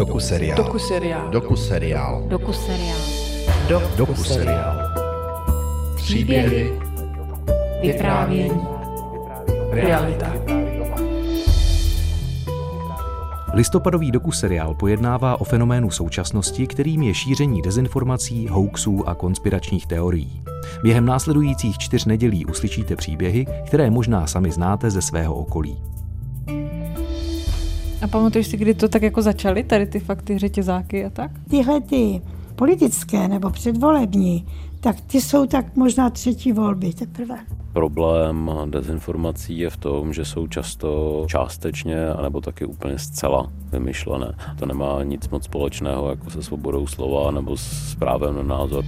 Doku seriál. Doku seriál. Doku seriál. Doku seriál. Do, doku seriál. Příběhy. Vyprávění. Realita. Listopadový dokuseriál pojednává o fenoménu současnosti, kterým je šíření dezinformací, hoaxů a konspiračních teorií. Během následujících čtyř nedělí uslyšíte příběhy, které možná sami znáte ze svého okolí. A pamatuješ si, kdy to tak jako začaly, tady ty fakty, řetězáky a tak? Tyhle ty politické nebo předvolební, tak ty jsou tak možná třetí volby teprve. Problém dezinformací je v tom, že jsou často částečně anebo taky úplně zcela vymyšlené. To nemá nic moc společného jako se svobodou slova nebo s právem na názor.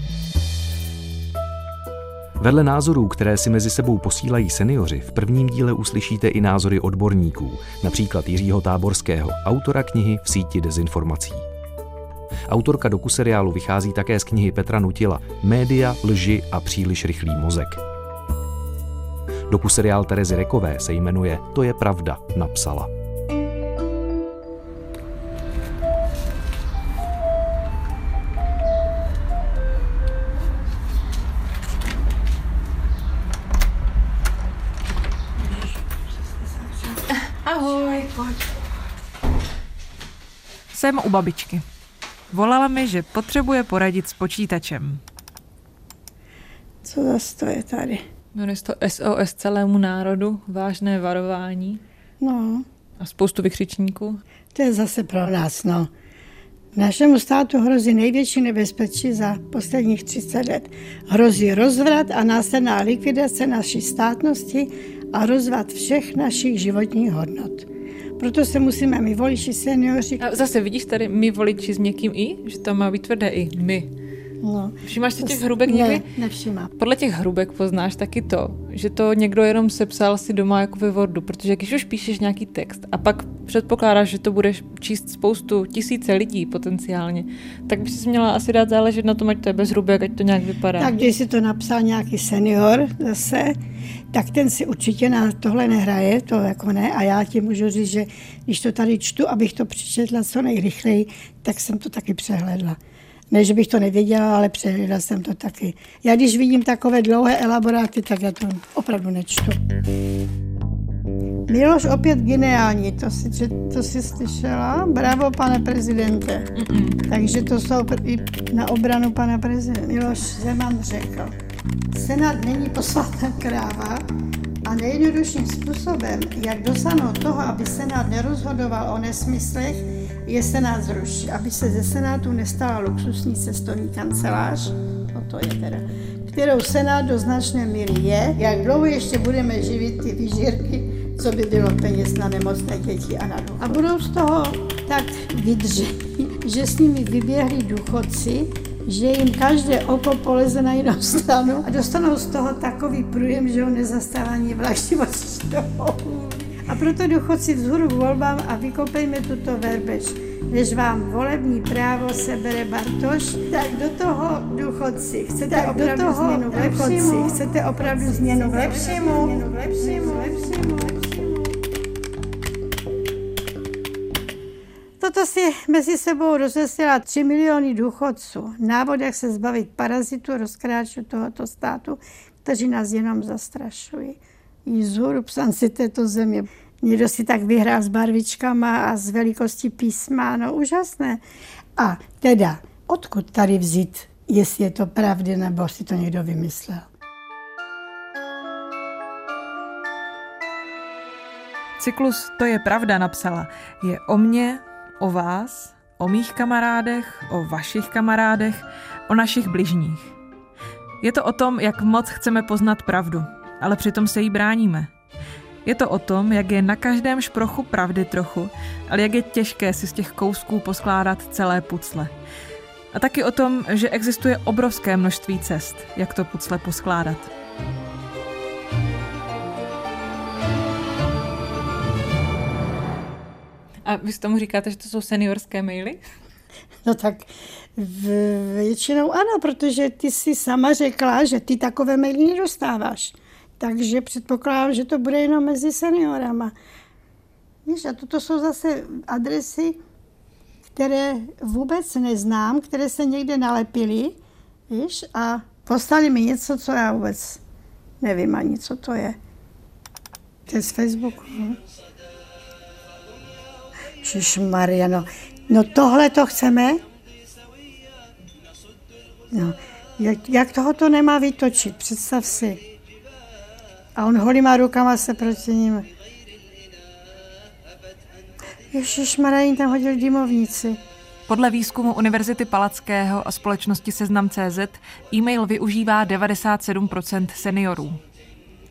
Vedle názorů, které si mezi sebou posílají seniori, v prvním díle uslyšíte i názory odborníků, například Jiřího Táborského, autora knihy V síti dezinformací. Autorka dokuseriálu vychází také z knihy Petra Nutila Média, lži a příliš rychlý mozek. Dokuseriál Terezy Rekové se jmenuje To je pravda, napsala. U babičky. Volala mi, že potřebuje poradit s počítačem. Co zase to je tady? Jmenuje se to SOS celému národu, vážné varování No, a spoustu vykřičníků. to je zase pro nás, no. Našemu státu hrozí největší nebezpečí za posledních 30 let. Hrozí rozvrat a následná likvidace naší státnosti a rozvrat všech našich životních hodnot. Proto se musíme my voliči seniori, A zase vidíš tady my voliči s měkkým i, že to má být tvrdé i my. no, Všimáš si těch hrubek někdy? ne, nevšimám. Podle těch hrubek poznáš taky to, že to někdo jenom sepsal si doma jako ve Wordu, protože když už píšeš nějaký text a pak předpokládáš, že to budeš číst spoustu tisíce lidí potenciálně, tak by si měla asi dát záležet na tom, ať to je bez hrubek, ať to nějak vypadá. Tak když si to napsal nějaký senior zase, tak ten si určitě na tohle nehraje, to jako ne. A já ti můžu říct, že když to tady čtu, abych to přečetla co nejrychleji, tak jsem to taky přehledla. Ne, že bych to nevěděla, ale přehledla jsem to taky. Já když vidím takové dlouhé elaboráty, tak já to opravdu nečtu. Miloš opět geniální, to si, to si slyšela? Bravo, pane prezidente. Takže to jsou i na obranu pana prezidenta. Miloš Zeman řekl, Senát není poslatná kráva a nejjednodušším způsobem, jak dosáhnout toho, aby Senát nerozhodoval o nesmyslech, je Senát zrušit. Aby se ze Senátu nestala luxusní cestovní kancelář, no to je teda, kterou Senát do značné míry je, jak dlouho ještě budeme živit ty vyžírky, co by bylo peněz na nemocné děti a na důchod. A budou z toho tak vydření, že s nimi vyběhli důchodci, že jim každé oko poleze na jinou stranu a dostanou z toho takový průjem, že ho nezastávání vlaštivosti A proto důchodci vzhůru k volbám a vykopejme tuto verbeč. Než vám volební právo sebere Bartoš, tak do toho důchodci. Chcete tak opravdu do toho změnu k lepšímu? Chcete opravdu změnu k lepšímu? Změnu k lepšímu, lepšímu, lepšímu. Si mezi sebou rozesila 3 miliony důchodců. Návod, jak se zbavit parazitu, rozkráčů tohoto státu, kteří nás jenom zastrašují. Jí zhůru psanci této země. Někdo si tak vyhrál s barvičkama a s velikostí písma, no úžasné. A teda, odkud tady vzít, jestli je to pravdy, nebo si to někdo vymyslel? Cyklus To je pravda napsala. Je o mně, o vás, o mých kamarádech, o vašich kamarádech, o našich bližních. Je to o tom, jak moc chceme poznat pravdu, ale přitom se jí bráníme. Je to o tom, jak je na každém šprochu pravdy trochu, ale jak je těžké si z těch kousků poskládat celé pucle. A taky o tom, že existuje obrovské množství cest, jak to pucle poskládat. A vy tomu říkáte, že to jsou seniorské maily? No tak většinou ano, protože ty si sama řekla, že ty takové maily nedostáváš. Takže předpokládám, že to bude jenom mezi seniorama. Víš, a toto jsou zase adresy, které vůbec neznám, které se někde nalepily, víš, a poslali mi něco, co já vůbec nevím ani, co to je. To je z Facebooku. No. Maria, no. no tohle to chceme? No. Jak, jak toho to nemá vytočit, představ si. A on holýma rukama se proti ním. Ježíš Marajin tam hodil dymovnici. Podle výzkumu Univerzity Palackého a společnosti Seznam.cz e-mail využívá 97% seniorů.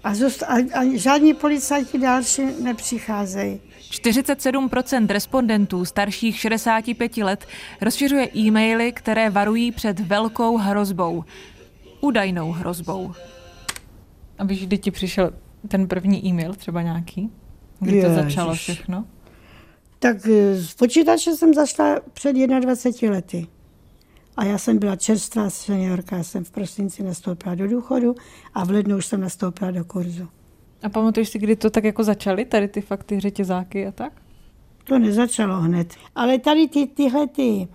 A, zůst, a, a žádní policajti další nepřicházejí. 47% respondentů starších 65 let rozšiřuje e-maily, které varují před velkou hrozbou. Údajnou hrozbou. A víš, kdy ti přišel ten první e-mail, třeba nějaký? Kdy Ježiš. to začalo všechno? Tak z eh, počítače jsem zašla před 21 lety. A já jsem byla čerstvá seniorka, já jsem v prosinci nastoupila do důchodu a v lednu už jsem nastoupila do kurzu. A pamatuješ si, kdy to tak jako začaly, tady ty fakty, řetězáky a tak? To nezačalo hned. Ale tady ty, tyhle ty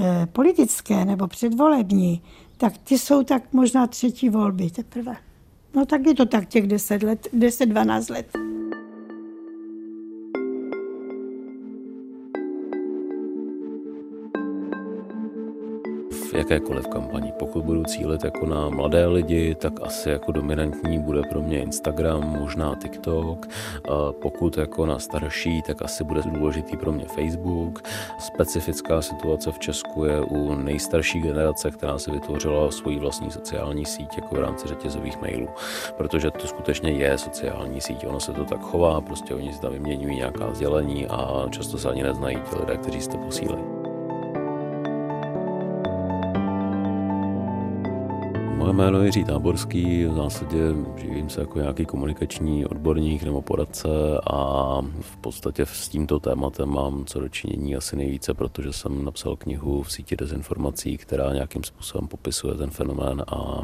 eh, politické nebo předvolební, tak ty jsou tak možná třetí volby teprve. No tak je to tak těch 10 let, 10-12 let. Jakékoliv kampani. Pokud budu cílit jako na mladé lidi, tak asi jako dominantní bude pro mě Instagram, možná TikTok. Pokud jako na starší, tak asi bude důležitý pro mě Facebook. Specifická situace v Česku je u nejstarší generace, která si vytvořila svoji vlastní sociální síť jako v rámci řetězových mailů. Protože to skutečně je sociální síť, ono se to tak chová, prostě oni si tam vyměňují nějaká sdělení a často se ani neznají ti lidé, kteří si to posílají. Moje jméno je Jiří Táborský, v zásadě živím se jako nějaký komunikační odborník nebo poradce a v podstatě s tímto tématem mám co dočinění asi nejvíce, protože jsem napsal knihu v síti dezinformací, která nějakým způsobem popisuje ten fenomén a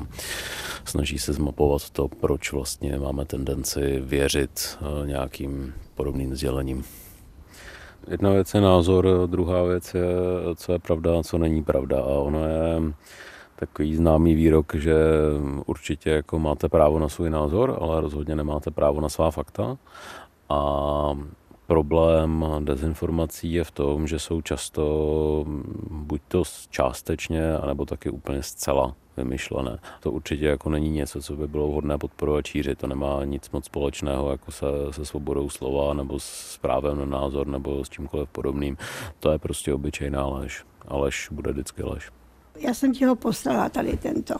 snaží se zmapovat to, proč vlastně máme tendenci věřit eh, nějakým podobným sdělením. Jedna věc je názor, druhá věc je, co je pravda a co není pravda. A ono je takový známý výrok, že určitě jako máte právo na svůj názor, ale rozhodně nemáte právo na svá fakta. A problém dezinformací je v tom, že jsou často buď to částečně, anebo taky úplně zcela vymyšlené. To určitě jako není něco, co by bylo vhodné podporovat šířit. To nemá nic moc společného jako se, se svobodou slova nebo s právem na názor nebo s čímkoliv podobným. To je prostě obyčejná lež. A lež bude vždycky lež. Já jsem ti ho poslala tady tento.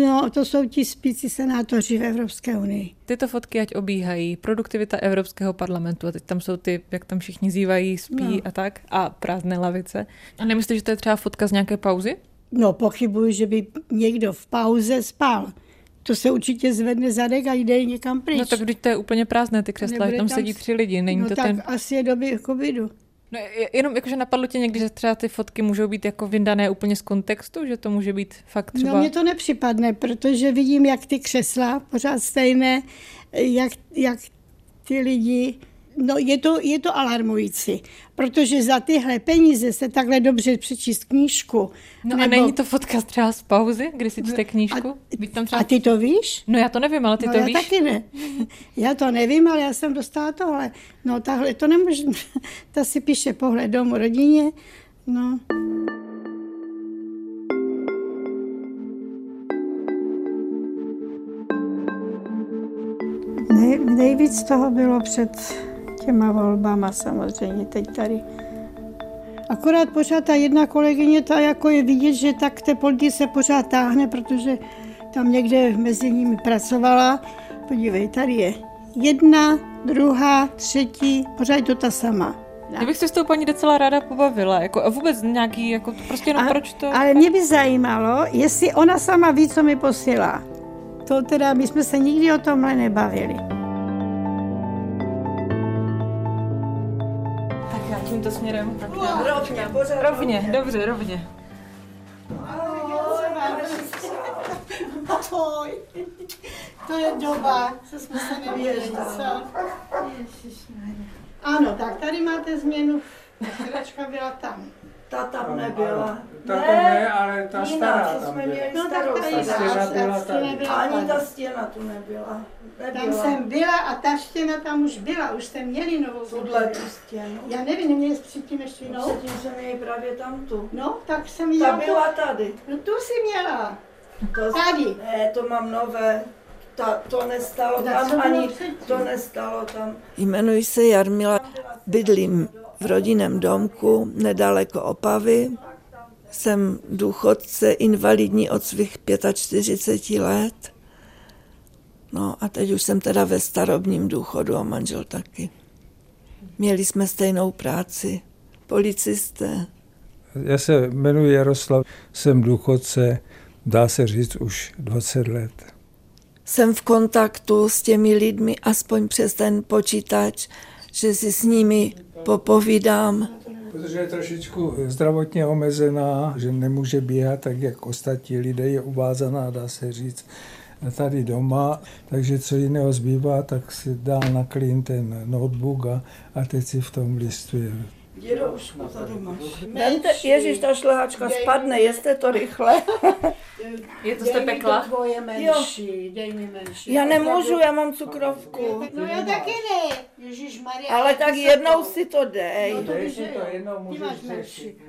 No, to jsou ti spící senátoři v Evropské unii. Tyto fotky ať obíhají. Produktivita Evropského parlamentu a teď tam jsou ty, jak tam všichni zývají, spí no. a tak a prázdné lavice. A nemyslíš, že to je třeba fotka z nějaké pauzy? No, pochybuji, že by někdo v pauze spal. To se určitě zvedne zadek a jde někam pryč. No tak když to je úplně prázdné ty křesla, tam, tam sedí tři lidi, není no, to tak ten... asi je doby covidu. No, jenom jakože napadlo tě někdy, že třeba ty fotky můžou být jako vyndané úplně z kontextu, že to může být fakt třeba... No mně to nepřipadne, protože vidím, jak ty křesla, pořád stejné, jak, jak ty lidi No je to, je to alarmující, protože za tyhle peníze se takhle dobře přečíst knížku. No nebo... a není to fotka třeba z pauzy, kdy si čte knížku? A, tam třeba... a ty to víš? No já to nevím, ale ty no, to já víš? taky ne. Já to nevím, ale já jsem dostala tohle. No tahle to nemůže, ta si píše pohled domů rodině. No. Nej, nejvíc toho bylo před těma volbama samozřejmě teď tady. Akorát pořád ta jedna kolegyně, ta jako je vidět, že tak té politice pořád táhne, protože tam někde mezi nimi pracovala. Podívej, tady je jedna, druhá, třetí, pořád je to ta sama. Já bych se s tou paní docela ráda pobavila. Jako, a vůbec nějaký, jako, prostě no, a, proč to... Ale mě by zajímalo, jestli ona sama ví, co mi posílá. To teda, my jsme se nikdy o tomhle nebavili. Tímto směrem. Tak rovně, rovně, dobře, rovně. Ahoj. To je doba, co jsme se nevěřili, co? Ano, tak tady máte změnu Sedačka byla tam. Ta tam nebyla. Ta tam ne, ale ta Nina, stará tam jsme byla. měli No tak starou Ta sedačku. stěna byla ta tady. byla Ani ta stěna tu nebyla. Tam Nebyla. jsem byla a ta stěna tam už byla, už jste měli novou Tuhle stěnu. tu stěnu. Já nevím, neměli jste předtím ještě jinou? Předtím jsem měli právě tamtu. No, tak jsem Ta měla. byla tady. No tu si měla. To, Tady. ne, to mám nové. Ta, to nestalo tam ani, to nestalo tam. Jmenuji se Jarmila, bydlím v rodinném domku nedaleko Opavy. Jsem důchodce invalidní od svých 45 let. No a teď už jsem teda ve starobním důchodu a manžel taky. Měli jsme stejnou práci, policisté. Já se jmenuji Jaroslav, jsem důchodce, dá se říct už 20 let. Jsem v kontaktu s těmi lidmi, aspoň přes ten počítač, že si s nimi popovídám. Protože je trošičku zdravotně omezená, že nemůže běhat tak, jak ostatní lidé, je uvázaná, dá se říct, tady doma, takže co jiného zbývá, tak si dá na klín ten notebook a, a teď si v tom listuje. Dědoušku, tady máš. Vemte, ježiš, ta šlehačka spadne, jeste to rychle. Je to Dej jste mi to pekla? tvoje menší, dej mi menší. Já nemůžu, já mám cukrovku. No já taky ne. Ježíš Maria. Ale tak jednou si to dej. No to víš, že jo. jednou Ty máš menší.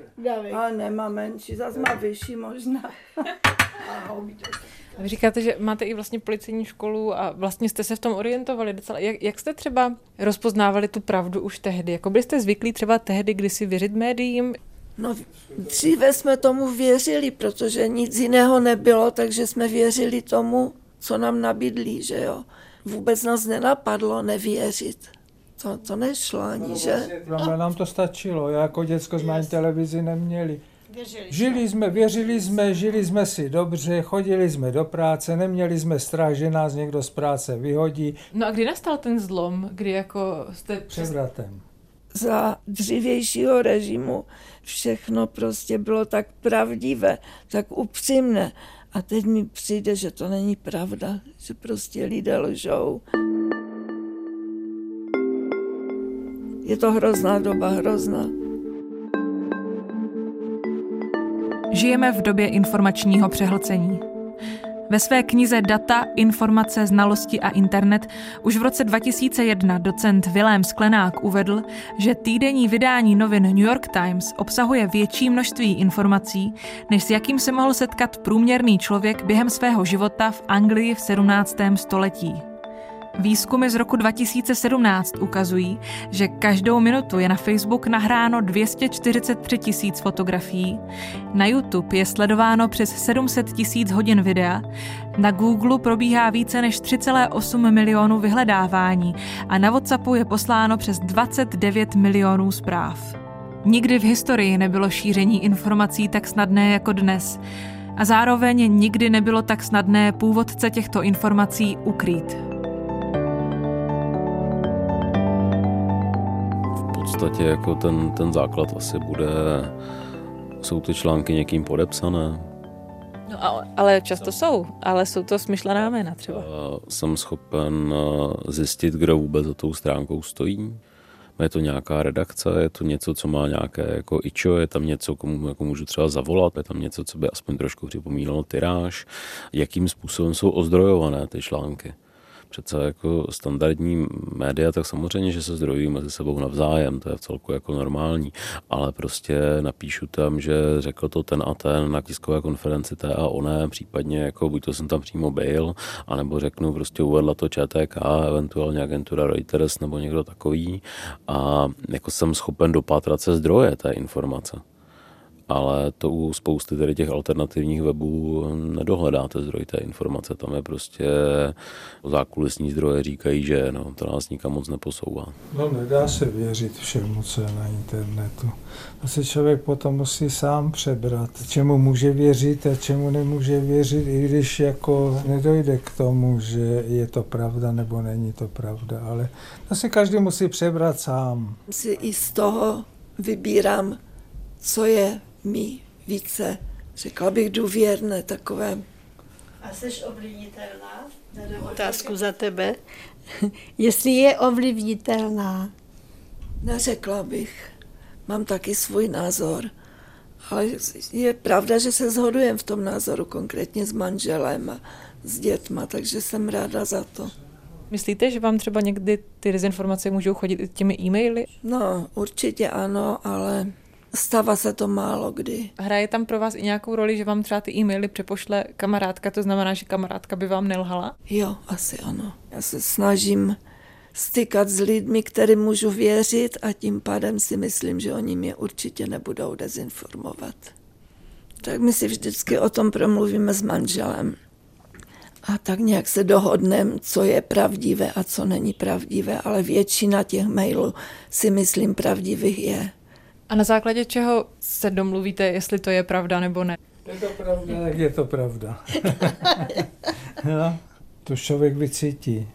Ale nemám menší, zase má vyšší možná. A vy říkáte, že máte i vlastně policejní školu a vlastně jste se v tom orientovali docela. Jak, jak jste třeba rozpoznávali tu pravdu už tehdy? Jako byste zvyklí třeba tehdy kdysi věřit médiím? No, dříve jsme tomu věřili, protože nic jiného nebylo, takže jsme věřili tomu, co nám nabídlí, že jo. Vůbec nás nenapadlo nevěřit. To, to nešlo ani, že? Ale nám to stačilo, jako děcko jsme ani televizi neměli. Věřili. Žili jsme, věřili jsme, žili jsme si dobře, chodili jsme do práce, neměli jsme strach, že nás někdo z práce vyhodí No a kdy nastal ten zlom, kdy jako jste převratem. Za dřívějšího režimu všechno prostě bylo tak pravdivé, tak upřímné. A teď mi přijde, že to není pravda, že prostě lidé lžou. Je to hrozná doba, hrozná. Žijeme v době informačního přehlcení. Ve své knize Data, informace, znalosti a internet už v roce 2001 docent Vilém Sklenák uvedl, že týdenní vydání novin New York Times obsahuje větší množství informací, než s jakým se mohl setkat průměrný člověk během svého života v Anglii v 17. století. Výzkumy z roku 2017 ukazují, že každou minutu je na Facebook nahráno 243 tisíc fotografií, na YouTube je sledováno přes 700 tisíc hodin videa, na Google probíhá více než 3,8 milionů vyhledávání a na WhatsAppu je posláno přes 29 milionů zpráv. Nikdy v historii nebylo šíření informací tak snadné jako dnes a zároveň nikdy nebylo tak snadné původce těchto informací ukrýt. Podstatě jako ten, ten základ asi bude, jsou ty články někým podepsané. No, ale, ale často jsou, ale jsou to smyšlená jména třeba. A Jsem schopen zjistit, kdo vůbec za tou stránkou stojí. Je to nějaká redakce, je to něco, co má nějaké jako ičo, je tam něco, komu jako můžu třeba zavolat, je tam něco, co by aspoň trošku připomínalo tyráž, jakým způsobem jsou ozdrojované ty články. Přece jako standardní média, tak samozřejmě, že se zdrojují mezi sebou navzájem, to je v celku jako normální, ale prostě napíšu tam, že řekl to ten a ten na tiskové konferenci té a oné, případně jako buď to jsem tam přímo byl, anebo řeknu prostě uvedla to ČTK, eventuálně agentura Reuters nebo někdo takový. A jako jsem schopen dopátrat se zdroje té informace ale to u spousty tady těch alternativních webů nedohledáte zdroj té informace. Tam je prostě zákulisní zdroje říkají, že no, to nás nikam moc neposouvá. No nedá se věřit všemu, co je na internetu. To se člověk potom musí sám přebrat, čemu může věřit a čemu nemůže věřit, i když jako nedojde k tomu, že je to pravda nebo není to pravda, ale to si každý musí přebrat sám. Si i z toho vybírám, co je mi více, řekla bych, důvěrné takové. A jsi ovlivnitelná? Otázku za tebe. Jestli je ovlivnitelná. Neřekla bych, mám taky svůj názor. Ale je pravda, že se shodujeme v tom názoru, konkrétně s manželem a s dětma, takže jsem ráda za to. Myslíte, že vám třeba někdy ty dezinformace můžou chodit i těmi e-maily? No, určitě ano, ale stává se to málo kdy. Hraje tam pro vás i nějakou roli, že vám třeba ty e-maily přepošle kamarádka, to znamená, že kamarádka by vám nelhala? Jo, asi ano. Já se snažím stykat s lidmi, kterým můžu věřit a tím pádem si myslím, že oni mě určitě nebudou dezinformovat. Tak my si vždycky o tom promluvíme s manželem. A tak nějak se dohodneme, co je pravdivé a co není pravdivé, ale většina těch mailů si myslím pravdivých je. A na základě čeho se domluvíte, jestli to je pravda nebo ne? Je to pravda, tak je to pravda. no, to člověk vycítí.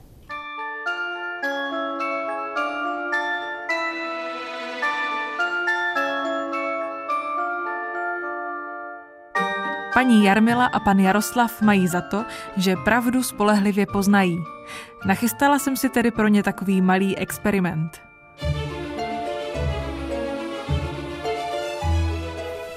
Paní Jarmila a pan Jaroslav mají za to, že pravdu spolehlivě poznají. Nachystala jsem si tedy pro ně takový malý experiment.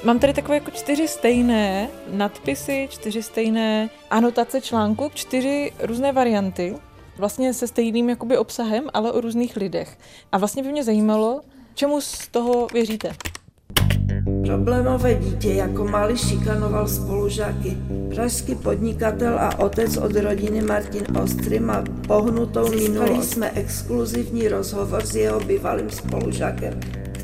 Mám tady takové jako čtyři stejné nadpisy, čtyři stejné anotace článku, čtyři různé varianty, vlastně se stejným jakoby obsahem, ale o různých lidech. A vlastně by mě zajímalo, čemu z toho věříte. Problémové dítě jako malý šikanoval spolužáky. Pražský podnikatel a otec od rodiny Martin Ostry má pohnutou minulost. jsme exkluzivní rozhovor s jeho bývalým spolužákem,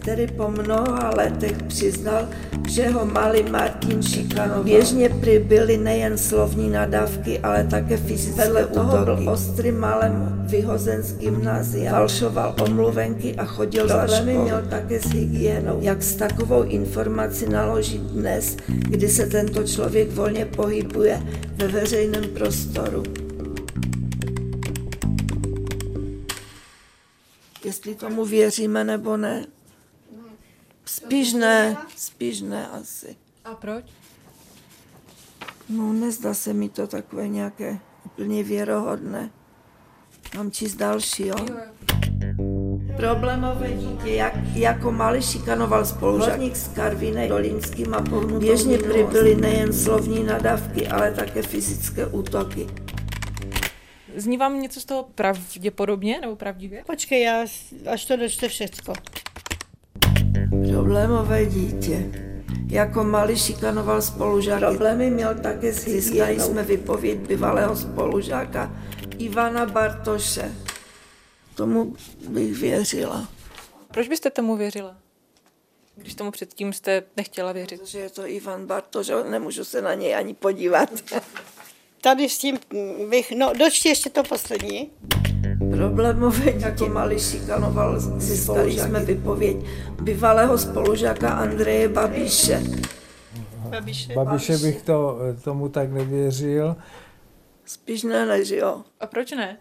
který po mnoha letech přiznal, že ho malý Martin šikanoval. Běžně přibyly nejen slovní nadávky, ale také fyzické Vedle toho byl ostrý malem vyhozen z gymnázia, falšoval omluvenky a chodil za školu. měl také s hygienou. Jak s takovou informací naložit dnes, kdy se tento člověk volně pohybuje ve veřejném prostoru? Jestli tomu věříme nebo ne? Spíš ne, spíš ne asi. A proč? No, nezdá se mi to takové nějaké úplně věrohodné. Mám číst další, jo? Problémové dítě, jak, jako malý šikanoval spolužáník s Karvinej Dolínským a pohnutou Běžně přibyly nejen slovní nadávky, ale také fyzické útoky. Zní vám něco z toho pravděpodobně nebo pravdivě? Počkej, já, až to dočte všecko. Problémové dítě. Jako malý šikanoval spolužáky. Problémy měl také s Získali jsme vypověď bývalého spolužáka Ivana Bartoše. Tomu bych věřila. Proč byste tomu věřila? Když tomu předtím jste nechtěla věřit. Protože je to Ivan Bartoš, nemůžu se na něj ani podívat. Tady s tím bych, no dočti ještě to poslední. Problémové jako malý šikanoval, získali jsme vypověď bývalého spolužáka Andreje Babiše. Babiše. Babiše bych to, tomu tak nevěřil. Spíš ne, než jo. A proč ne?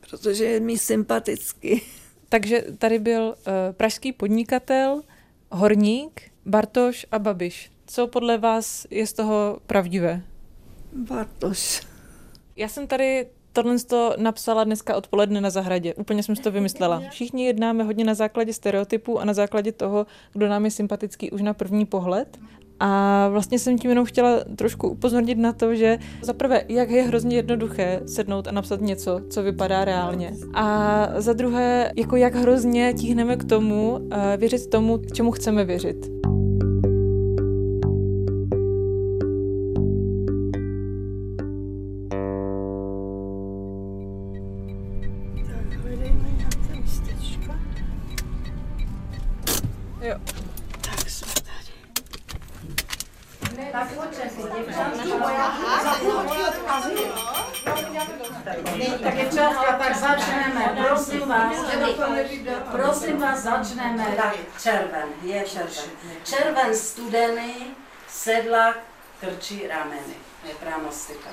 Protože je mi sympatický. Takže tady byl uh, pražský podnikatel, horník, Bartoš a Babiš. Co podle vás je z toho pravdivé? Bartoš. Já jsem tady tohle to napsala dneska odpoledne na zahradě. Úplně jsem si to vymyslela. Všichni jednáme hodně na základě stereotypů a na základě toho, kdo nám je sympatický už na první pohled. A vlastně jsem tím jenom chtěla trošku upozornit na to, že za prvé, jak je hrozně jednoduché sednout a napsat něco, co vypadá reálně. A za druhé, jako jak hrozně tíhneme k tomu, eh, věřit tomu, čemu chceme věřit. Sedlak, krčí rameny, je pranostika.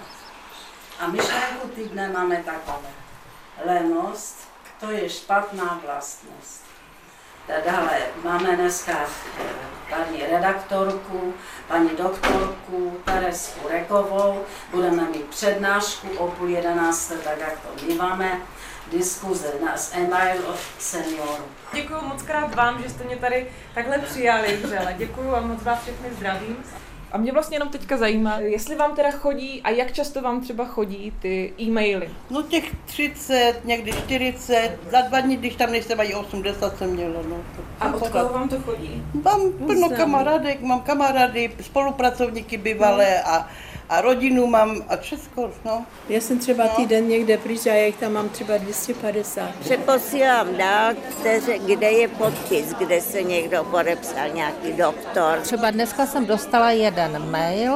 A myšlenku týdne máme takové. Lenost, to je špatná vlastnost. Dále máme dneska eh, paní redaktorku, paní doktorku Teresku Rekovou. Budeme mít přednášku o půl jedenácté, tak jak to míváme. diskuze na e-mail od seniorů. Děkuji moc krát vám, že jste mě tady takhle přijali. Děkuji a moc vás všechny zdravím. A mě vlastně jenom teďka zajímá, jestli vám teda chodí a jak často vám třeba chodí ty e-maily. No těch 30, někdy 40, za dva dny, když tam nejsem ani 80 jsem měla. No. A od koho vám to chodí? Mám plno kamarádek, mám kamarády, spolupracovníky bývalé a a rodinu mám a všechno, no. Já jsem třeba no. týden někde pryč a já jich tam mám třeba 250. Přeposílám dál, kde je podpis, kde se někdo podepsal, nějaký doktor. Třeba dneska jsem dostala jeden mail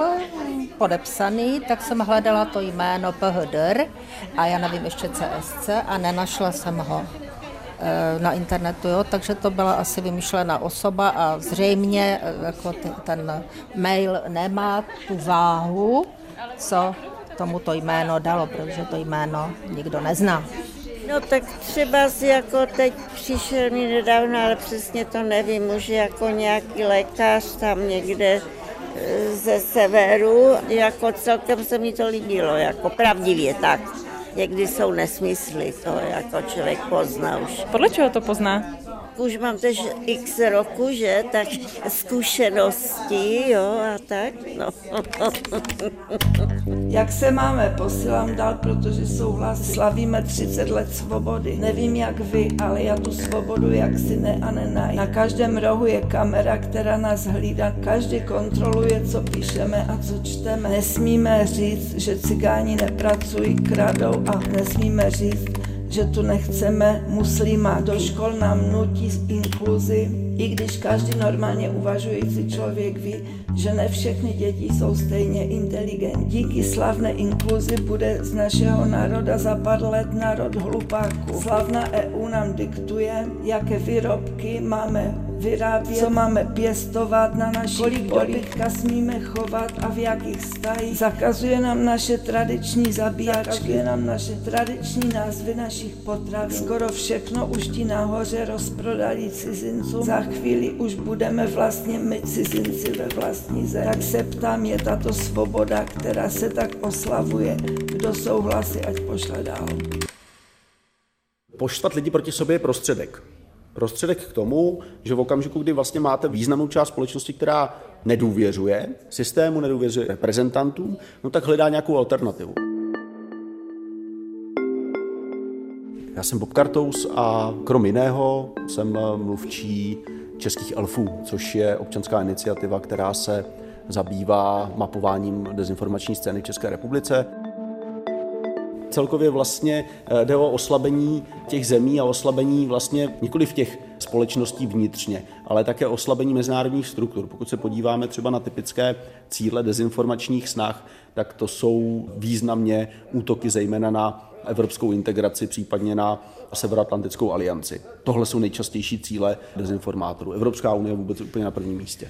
podepsaný, tak jsem hledala to jméno PHDR a já nevím ještě CSC a nenašla jsem ho. Eh, na internetu, jo, takže to byla asi vymyšlená osoba a zřejmě eh, jako ten, mail nemá tu váhu, co tomuto jméno dalo, protože to jméno nikdo nezná. No tak třeba si jako teď přišel mi nedávno, ale přesně to nevím, už jako nějaký lékař tam někde eh, ze severu, jako celkem se mi to líbilo, jako pravdivě tak někdy jsou nesmysly, to jako člověk pozná už. Podle čeho to pozná? Už mám tež x roku, že, tak zkušenosti, jo, a tak, no. Jak se máme, posílám dál, protože souhlas, slavíme 30 let svobody. Nevím jak vy, ale já tu svobodu jak si ne a nenaj. Na každém rohu je kamera, která nás hlídá, každý kontroluje, co píšeme a co čteme. Nesmíme říct, že cigáni nepracují, kradou a nesmíme říct, že tu nechceme muslima. Do škol nám nutí inkluzi, i když každý normálně uvažující člověk ví, že ne všechny děti jsou stejně inteligentní. Díky slavné inkluzi bude z našeho národa za pár let národ hlupáků. Slavná EU nám diktuje, jaké výrobky máme vyrábět, co máme pěstovat na naší kolik dobytka smíme chovat a v jakých stajích. Zakazuje nám naše tradiční zabíjačky, zakazuje nám naše tradiční názvy našich potravin. Skoro všechno už ti nahoře rozprodali cizincům. Za chvíli už budeme vlastně my cizinci ve vlastní zemi. Tak se ptám, je tato svoboda, která se tak oslavuje. Kdo souhlasí, ať pošle dál. Poštvat lidi proti sobě je prostředek prostředek k tomu, že v okamžiku, kdy vlastně máte významnou část společnosti, která nedůvěřuje systému, nedůvěřuje reprezentantům, no tak hledá nějakou alternativu. Já jsem Bob Kartous a krom jiného jsem mluvčí českých elfů, což je občanská iniciativa, která se zabývá mapováním dezinformační scény v České republice. Celkově vlastně eh, jde o oslabení těch zemí a oslabení vlastně nikoli v těch společností vnitřně, ale také oslabení mezinárodních struktur. Pokud se podíváme třeba na typické cíle dezinformačních snah, tak to jsou významně útoky zejména na evropskou integraci, případně na Severoatlantickou alianci. Tohle jsou nejčastější cíle dezinformátorů. Evropská unie je vůbec úplně na prvním místě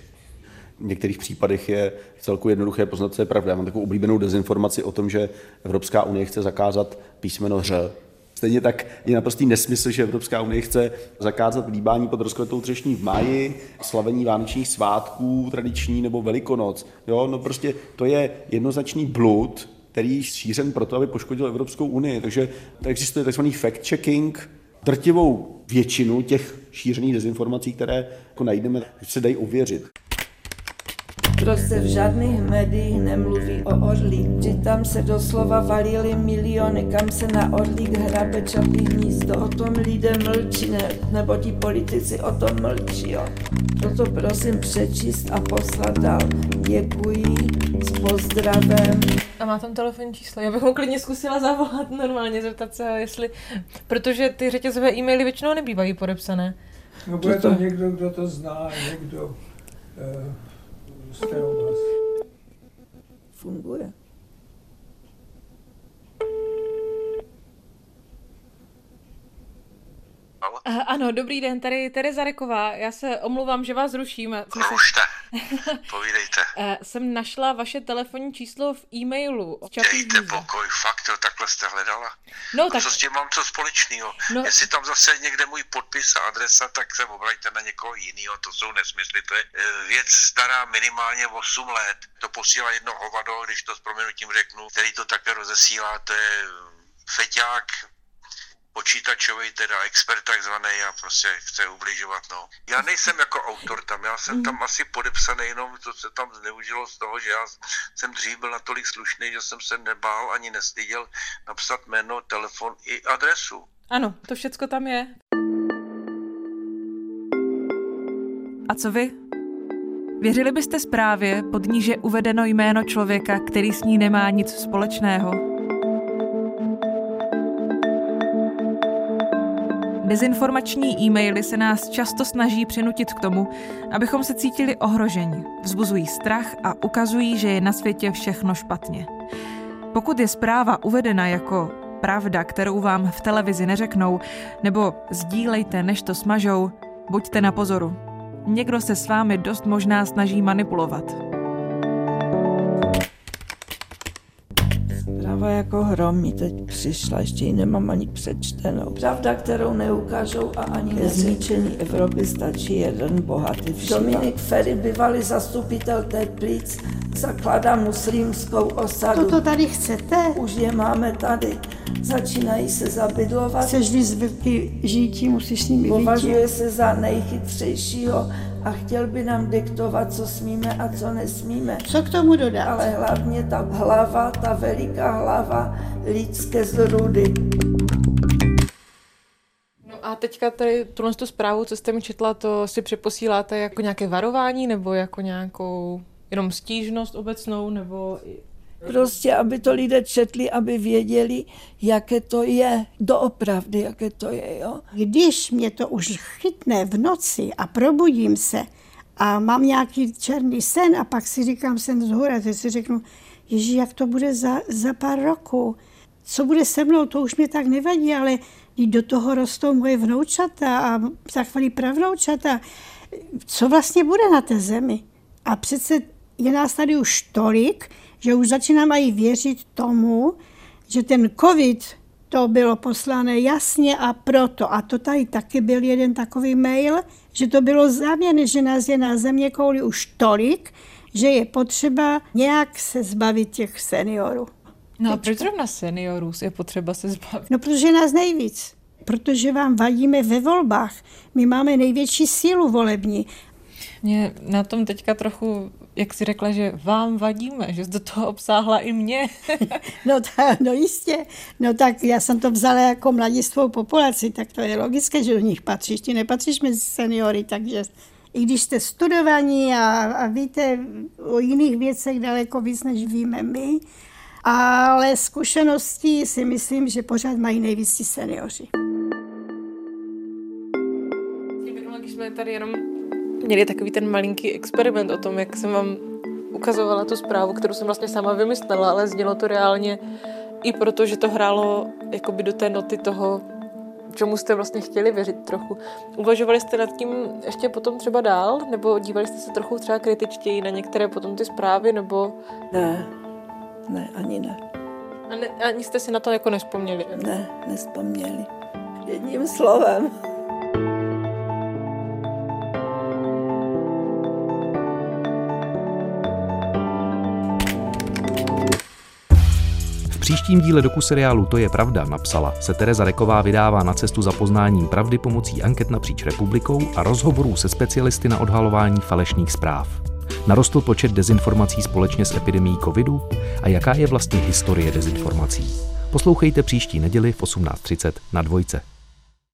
v některých případech je celku jednoduché poznat, co je pravda. Já mám takovou oblíbenou dezinformaci o tom, že Evropská unie chce zakázat písmeno ř. Stejně tak je naprostý nesmysl, že Evropská unie chce zakázat líbání pod rozkvetou třešní v máji, slavení vánočních svátků tradiční nebo velikonoc. Jo, no prostě to je jednoznačný blud, který je šířen proto, aby poškodil Evropskou unii. Takže tady existuje tzv. fact-checking, drtivou většinu těch šířených dezinformací, které jako najdeme, se dají ověřit. Proč se v žádných médiích nemluví o Orlí? Že tam se doslova valily miliony, kam se na Orlík hrabe čapí hnízdo. O tom lidé mlčí, ne, nebo ti politici o tom mlčí. Jo. Proto prosím přečíst a poslat dál. Děkuji, s pozdravem. A má tam telefonní číslo. Já bych mu klidně zkusila zavolat normálně, zeptat se, jestli... Protože ty řetězové e-maily většinou nebývají podepsané. No bude to někdo, kdo to zná, někdo... Funguje. Uh, ano, dobrý den, tady Tereza Reková. Já se omluvám, že vás ruším. Rušte, povídejte. Uh, jsem našla vaše telefonní číslo v e-mailu. Dejte pokoj, fakt, jo, takhle jste hledala. No, a tak... co s tím mám co společného? No... Jestli tam zase někde můj podpis a adresa, tak se obraťte na někoho jiného, to jsou nesmysly. To je uh, věc stará minimálně 8 let. To posílá jedno hovado, když to s proměnutím řeknu, který to také rozesílá, to je feťák, počítačový teda expert takzvaný a prostě chce ubližovat, no. Já nejsem jako autor tam, já jsem tam asi podepsaný jenom, to se tam zneužilo z toho, že já jsem dřív byl natolik slušný, že jsem se nebál ani nestyděl napsat jméno, telefon i adresu. Ano, to všecko tam je. A co vy? Věřili byste zprávě, pod níž je uvedeno jméno člověka, který s ní nemá nic společného? Dezinformační e-maily se nás často snaží přinutit k tomu, abychom se cítili ohroženi, vzbuzují strach a ukazují, že je na světě všechno špatně. Pokud je zpráva uvedena jako pravda, kterou vám v televizi neřeknou, nebo sdílejte, než to smažou, buďte na pozoru. Někdo se s vámi dost možná snaží manipulovat. Zpráva jako hrom mi teď přišla, ještě ji nemám ani přečtenou. Pravda, kterou neukážou a ani ke zničení Evropy stačí jeden bohatý všíma. Dominik Ferry, bývalý zastupitel Teplic, zakládá muslimskou osadu. Toto tady chcete? Už je máme tady. Začínají se zabydlovat. Chceš vyzvyky žítí, musíš s nimi Považuje se za nejchytřejšího a chtěl by nám diktovat, co smíme a co nesmíme. Co k tomu dodat? Ale hlavně ta hlava, ta veliká hlava lidské zrudy. No a teďka tady tuhle tu zprávu, co jste mi četla, to si přeposíláte jako nějaké varování nebo jako nějakou jenom stížnost obecnou nebo Prostě, aby to lidé četli, aby věděli, jaké to je, doopravdy, jaké to je, jo. Když mě to už chytne v noci a probudím se a mám nějaký černý sen a pak si říkám sen z hora, teď si řeknu, ježi, jak to bude za, za pár roků. Co bude se mnou, to už mě tak nevadí, ale do toho rostou moje vnoučata a za chvíli pravnoučata. Co vlastně bude na té zemi? A přece je nás tady už tolik, že už začínám i věřit tomu, že ten covid to bylo poslané jasně a proto. A to tady taky byl jeden takový mail, že to bylo záměrné, že nás je na země kouli už tolik, že je potřeba nějak se zbavit těch seniorů. No a proč zrovna seniorů je potřeba se zbavit? No protože nás nejvíc. Protože vám vadíme ve volbách. My máme největší sílu volební. Mě na tom teďka trochu jak jsi řekla, že vám vadíme, že jsi do toho obsáhla i mě. no, ta, no jistě. No tak já jsem to vzala jako mladistvou populaci, tak to je logické, že do nich patříš. Ty nepatříš mezi seniory, takže i když jste studovaní a, a víte o jiných věcech daleko víc, než víme my, ale zkušenosti si myslím, že pořád mají nejvíc seniori. Když jsme tady jenom měli takový ten malinký experiment o tom, jak jsem vám ukazovala tu zprávu, kterou jsem vlastně sama vymyslela, ale znělo to reálně i proto, že to hrálo jakoby do té noty toho, čemu jste vlastně chtěli věřit trochu. Uvažovali jste nad tím ještě potom třeba dál, nebo dívali jste se trochu třeba kritičtěji na některé potom ty zprávy, nebo... Ne, ne, ani ne. A ne, ani jste si na to jako nespomněli? Ne, nespomněli. Jedním slovem. Příštím díle doku seriálu To je pravda napsala se Tereza Reková vydává na cestu za poznáním pravdy pomocí anket napříč republikou a rozhovorů se specialisty na odhalování falešných zpráv. Narostl počet dezinformací společně s epidemí covidu? A jaká je vlastně historie dezinformací? Poslouchejte příští neděli v 18.30 na dvojce.